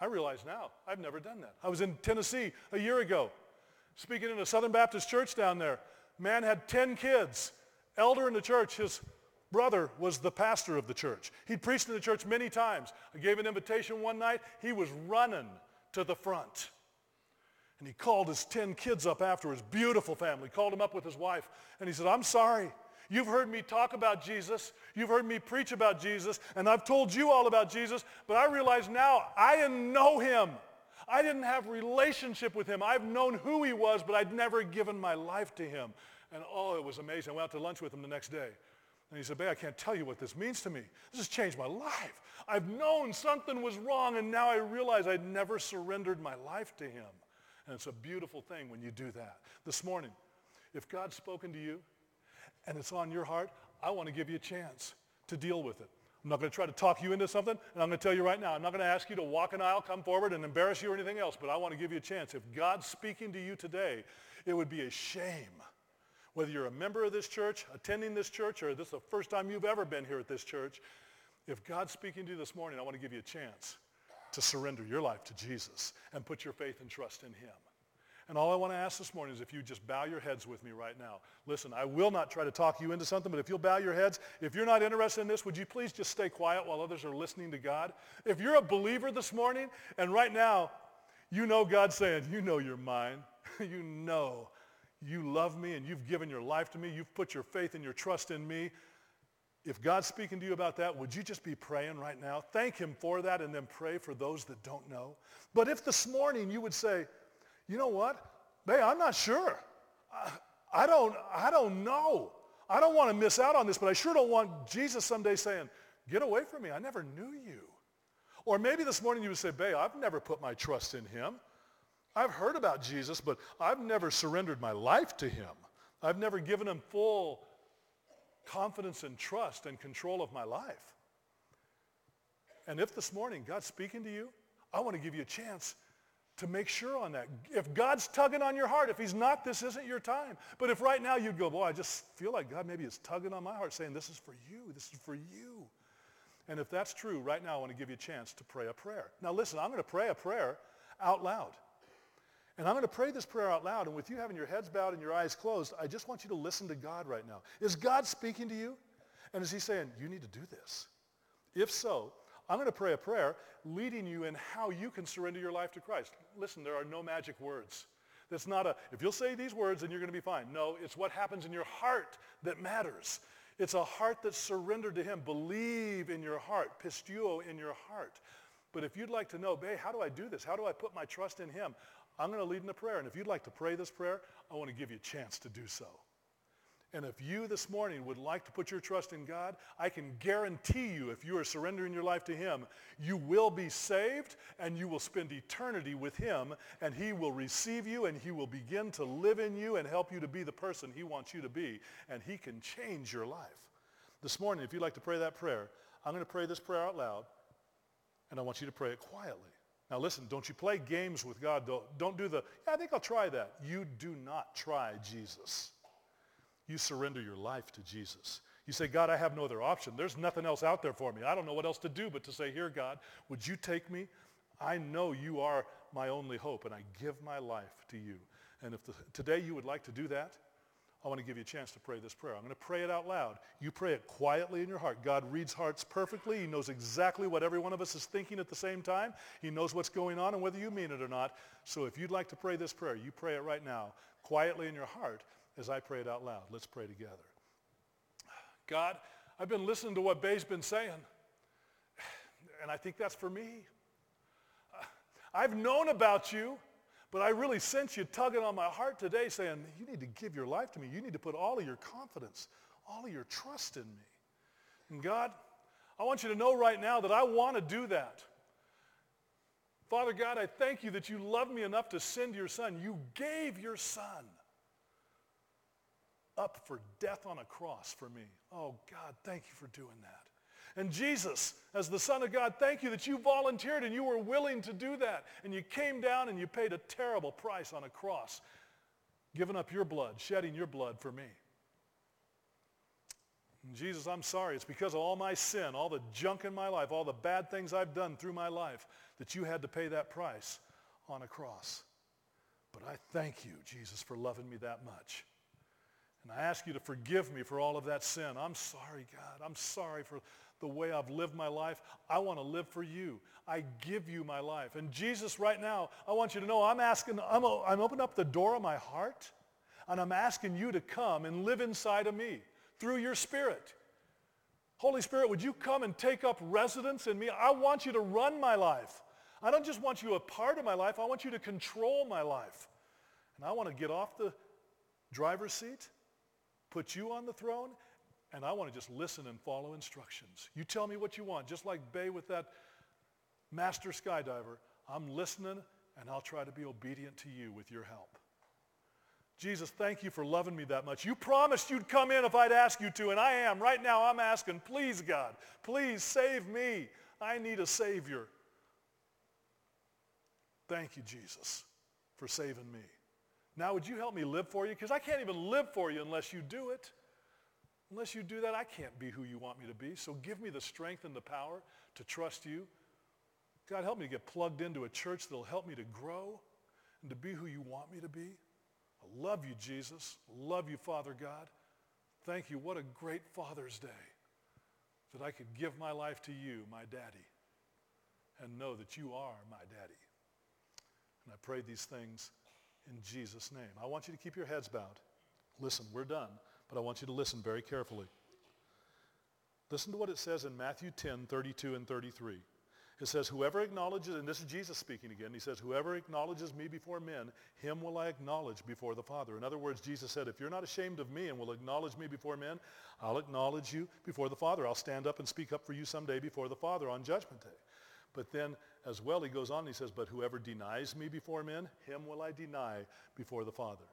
I realize now, I've never done that. I was in Tennessee a year ago, speaking in a Southern Baptist church down there. Man had 10 kids. Elder in the church, his brother was the pastor of the church. He'd preached in the church many times. I gave an invitation one night. He was running to the front. And he called his 10 kids up afterwards, beautiful family, called him up with his wife. And he said, I'm sorry. You've heard me talk about Jesus. You've heard me preach about Jesus. And I've told you all about Jesus. But I realize now I didn't know him. I didn't have relationship with him. I've known who he was, but I'd never given my life to him. And oh, it was amazing. I went out to lunch with him the next day. And he said, Babe, I can't tell you what this means to me. This has changed my life. I've known something was wrong, and now I realize I'd never surrendered my life to him. And it's a beautiful thing when you do that. This morning, if God's spoken to you, and it's on your heart, I want to give you a chance to deal with it. I'm not going to try to talk you into something, and I'm going to tell you right now, I'm not going to ask you to walk an aisle, come forward, and embarrass you or anything else, but I want to give you a chance. If God's speaking to you today, it would be a shame, whether you're a member of this church, attending this church, or this is the first time you've ever been here at this church, if God's speaking to you this morning, I want to give you a chance to surrender your life to Jesus and put your faith and trust in him. And all I want to ask this morning is if you just bow your heads with me right now. Listen, I will not try to talk you into something, but if you'll bow your heads, if you're not interested in this, would you please just stay quiet while others are listening to God? If you're a believer this morning, and right now, you know God's saying, you know you're mine. you know you love me and you've given your life to me. You've put your faith and your trust in me. If God's speaking to you about that, would you just be praying right now? Thank him for that and then pray for those that don't know. But if this morning you would say, you know what? Babe, I'm not sure. I, I, don't, I don't know. I don't want to miss out on this, but I sure don't want Jesus someday saying, get away from me. I never knew you. Or maybe this morning you would say, babe, I've never put my trust in him. I've heard about Jesus, but I've never surrendered my life to him. I've never given him full confidence and trust and control of my life. And if this morning God's speaking to you, I want to give you a chance to make sure on that. If God's tugging on your heart, if he's not, this isn't your time. But if right now you'd go, boy, I just feel like God maybe is tugging on my heart saying, this is for you, this is for you. And if that's true, right now I want to give you a chance to pray a prayer. Now listen, I'm going to pray a prayer out loud. And I'm going to pray this prayer out loud. And with you having your heads bowed and your eyes closed, I just want you to listen to God right now. Is God speaking to you? And is he saying, you need to do this? If so, I'm going to pray a prayer leading you in how you can surrender your life to Christ. Listen, there are no magic words. That's not a, if you'll say these words, then you're going to be fine. No, it's what happens in your heart that matters. It's a heart that's surrendered to him. Believe in your heart, pisteuo in your heart. But if you'd like to know, babe, how do I do this? How do I put my trust in him? I'm going to lead in a prayer. And if you'd like to pray this prayer, I want to give you a chance to do so. And if you this morning would like to put your trust in God, I can guarantee you if you are surrendering your life to him, you will be saved and you will spend eternity with him and he will receive you and he will begin to live in you and help you to be the person he wants you to be and he can change your life. This morning, if you'd like to pray that prayer, I'm going to pray this prayer out loud and I want you to pray it quietly. Now listen, don't you play games with God. Don't, don't do the, yeah, I think I'll try that. You do not try Jesus you surrender your life to Jesus. You say, God, I have no other option. There's nothing else out there for me. I don't know what else to do but to say, here, God, would you take me? I know you are my only hope, and I give my life to you. And if the, today you would like to do that, I want to give you a chance to pray this prayer. I'm going to pray it out loud. You pray it quietly in your heart. God reads hearts perfectly. He knows exactly what every one of us is thinking at the same time. He knows what's going on and whether you mean it or not. So if you'd like to pray this prayer, you pray it right now, quietly in your heart, as I pray it out loud. Let's pray together. God, I've been listening to what Bay's been saying, and I think that's for me. I've known about you. But I really sense you tugging on my heart today saying, you need to give your life to me. You need to put all of your confidence, all of your trust in me. And God, I want you to know right now that I want to do that. Father God, I thank you that you love me enough to send your son. You gave your son up for death on a cross for me. Oh God, thank you for doing that. And Jesus, as the Son of God, thank you that you volunteered and you were willing to do that. And you came down and you paid a terrible price on a cross, giving up your blood, shedding your blood for me. And Jesus, I'm sorry. It's because of all my sin, all the junk in my life, all the bad things I've done through my life that you had to pay that price on a cross. But I thank you, Jesus, for loving me that much. And I ask you to forgive me for all of that sin. I'm sorry, God. I'm sorry for the way I've lived my life. I want to live for you. I give you my life. And Jesus, right now, I want you to know I'm asking, I'm, I'm opening up the door of my heart, and I'm asking you to come and live inside of me through your spirit. Holy Spirit, would you come and take up residence in me? I want you to run my life. I don't just want you a part of my life. I want you to control my life. And I want to get off the driver's seat, put you on the throne, and I want to just listen and follow instructions. You tell me what you want, just like Bay with that master skydiver. I'm listening, and I'll try to be obedient to you with your help. Jesus, thank you for loving me that much. You promised you'd come in if I'd ask you to, and I am. Right now, I'm asking, please, God, please save me. I need a Savior. Thank you, Jesus, for saving me. Now, would you help me live for you? Because I can't even live for you unless you do it. Unless you do that, I can't be who you want me to be. So give me the strength and the power to trust you. God, help me to get plugged into a church that'll help me to grow and to be who you want me to be. I love you, Jesus. I love you, Father God. Thank you. What a great Father's Day that I could give my life to you, my daddy, and know that you are my daddy. And I pray these things in Jesus' name. I want you to keep your heads bowed. Listen, we're done but I want you to listen very carefully. Listen to what it says in Matthew 10, 32 and 33. It says, whoever acknowledges, and this is Jesus speaking again, he says, whoever acknowledges me before men, him will I acknowledge before the Father. In other words, Jesus said, if you're not ashamed of me and will acknowledge me before men, I'll acknowledge you before the Father. I'll stand up and speak up for you someday before the Father on Judgment Day. But then as well, he goes on and he says, but whoever denies me before men, him will I deny before the Father.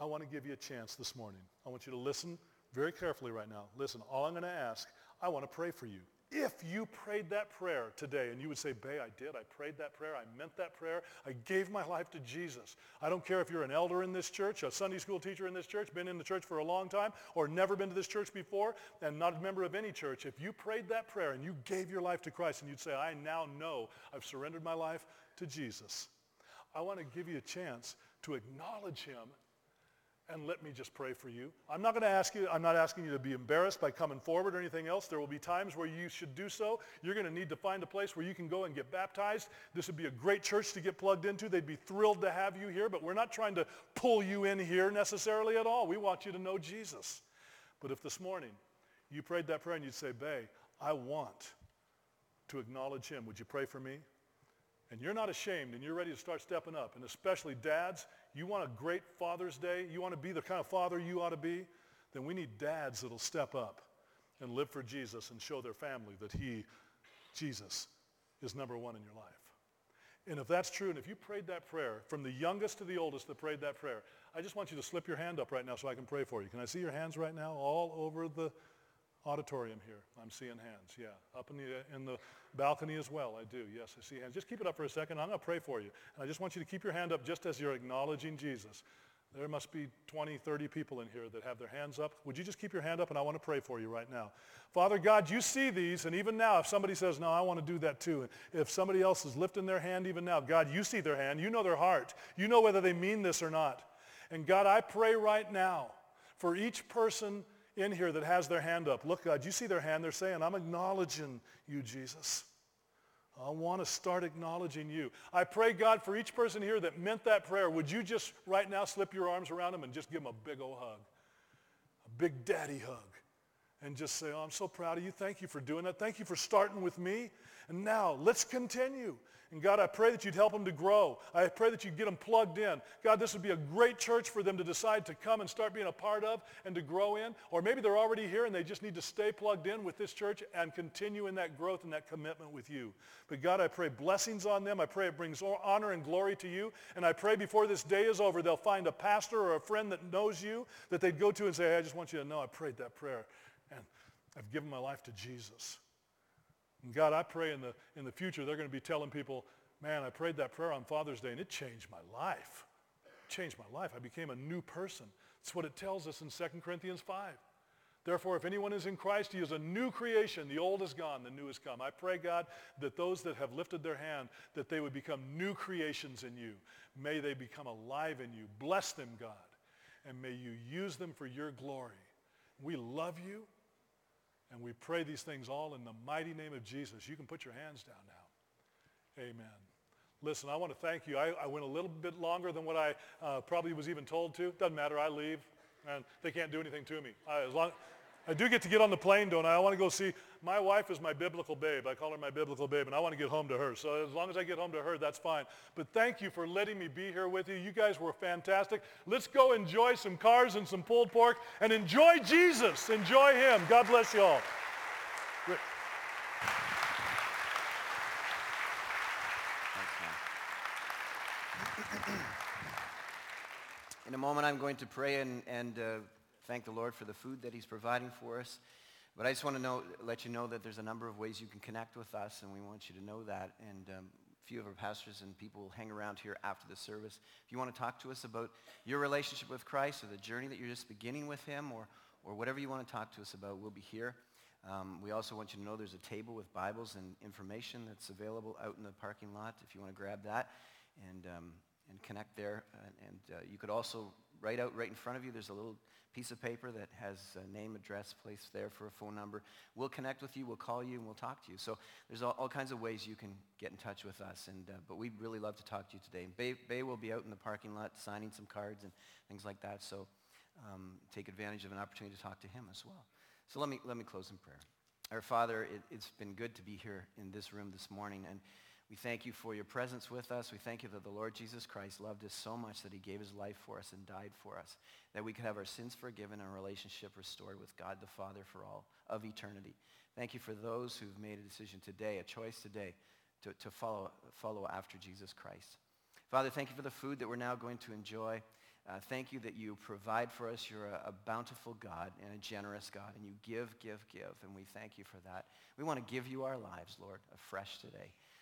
I want to give you a chance this morning. I want you to listen very carefully right now. Listen, all I'm going to ask, I want to pray for you. If you prayed that prayer today and you would say, Bay, I did. I prayed that prayer. I meant that prayer. I gave my life to Jesus. I don't care if you're an elder in this church, a Sunday school teacher in this church, been in the church for a long time, or never been to this church before, and not a member of any church. If you prayed that prayer and you gave your life to Christ and you'd say, I now know I've surrendered my life to Jesus, I want to give you a chance to acknowledge him and let me just pray for you. I'm not going to ask you, I'm not asking you to be embarrassed by coming forward or anything else. There will be times where you should do so. You're going to need to find a place where you can go and get baptized. This would be a great church to get plugged into. They'd be thrilled to have you here, but we're not trying to pull you in here necessarily at all. We want you to know Jesus. But if this morning you prayed that prayer and you'd say, Bay, I want to acknowledge him, would you pray for me? And you're not ashamed and you're ready to start stepping up. And especially dads, you want a great Father's Day? You want to be the kind of father you ought to be? Then we need dads that'll step up and live for Jesus and show their family that he, Jesus, is number one in your life. And if that's true, and if you prayed that prayer, from the youngest to the oldest that prayed that prayer, I just want you to slip your hand up right now so I can pray for you. Can I see your hands right now all over the auditorium here. I'm seeing hands, yeah. Up in the, uh, in the balcony as well, I do. Yes, I see hands. Just keep it up for a second. I'm going to pray for you. And I just want you to keep your hand up just as you're acknowledging Jesus. There must be 20, 30 people in here that have their hands up. Would you just keep your hand up and I want to pray for you right now. Father God, you see these and even now if somebody says, no, I want to do that too. And if somebody else is lifting their hand even now, God, you see their hand. You know their heart. You know whether they mean this or not. And God, I pray right now for each person in here that has their hand up. Look, God, you see their hand. They're saying, I'm acknowledging you, Jesus. I want to start acknowledging you. I pray, God, for each person here that meant that prayer, would you just right now slip your arms around them and just give them a big old hug? A big daddy hug. And just say, oh, I'm so proud of you. Thank you for doing that. Thank you for starting with me. And now let's continue. And God, I pray that you'd help them to grow. I pray that you'd get them plugged in. God, this would be a great church for them to decide to come and start being a part of and to grow in. Or maybe they're already here and they just need to stay plugged in with this church and continue in that growth and that commitment with you. But God, I pray blessings on them. I pray it brings honor and glory to you. And I pray before this day is over, they'll find a pastor or a friend that knows you that they'd go to and say, hey, I just want you to know I prayed that prayer I've given my life to Jesus. And God, I pray in the, in the future they're going to be telling people, man, I prayed that prayer on Father's Day and it changed my life. It changed my life. I became a new person. That's what it tells us in 2 Corinthians 5. Therefore, if anyone is in Christ, he is a new creation. The old is gone, the new has come. I pray, God, that those that have lifted their hand, that they would become new creations in you. May they become alive in you. Bless them, God, and may you use them for your glory. We love you. And we pray these things all in the mighty name of Jesus. You can put your hands down now. Amen. Listen, I want to thank you. I, I went a little bit longer than what I uh, probably was even told to. Doesn't matter. I leave, and they can't do anything to me. I, as long, I do get to get on the plane, don't I? I want to go see. My wife is my biblical babe. I call her my biblical babe, and I want to get home to her. So as long as I get home to her, that's fine. But thank you for letting me be here with you. You guys were fantastic. Let's go enjoy some cars and some pulled pork and enjoy Jesus. Enjoy him. God bless you all. In a moment, I'm going to pray and, and uh, thank the Lord for the food that he's providing for us. But I just want to know, let you know that there's a number of ways you can connect with us, and we want you to know that. And um, a few of our pastors and people will hang around here after the service. If you want to talk to us about your relationship with Christ or the journey that you're just beginning with him or, or whatever you want to talk to us about, we'll be here. Um, we also want you to know there's a table with Bibles and information that's available out in the parking lot if you want to grab that and, um, and connect there. And, and uh, you could also write out right in front of you, there's a little piece of paper that has a name, address, place there for a phone number. We'll connect with you, we'll call you, and we'll talk to you. So there's all, all kinds of ways you can get in touch with us. And, uh, but we'd really love to talk to you today. Bay, Bay will be out in the parking lot signing some cards and things like that. So um, take advantage of an opportunity to talk to him as well. So let me, let me close in prayer. Our Father, it, it's been good to be here in this room this morning. And we thank you for your presence with us. We thank you that the Lord Jesus Christ loved us so much that he gave his life for us and died for us, that we could have our sins forgiven and a relationship restored with God the Father for all of eternity. Thank you for those who've made a decision today, a choice today, to, to follow, follow after Jesus Christ. Father, thank you for the food that we're now going to enjoy. Uh, thank you that you provide for us. You're a, a, bountiful God and a generous God, and you give, give, give, and we thank you for that. We want to give you our lives, Lord, afresh today.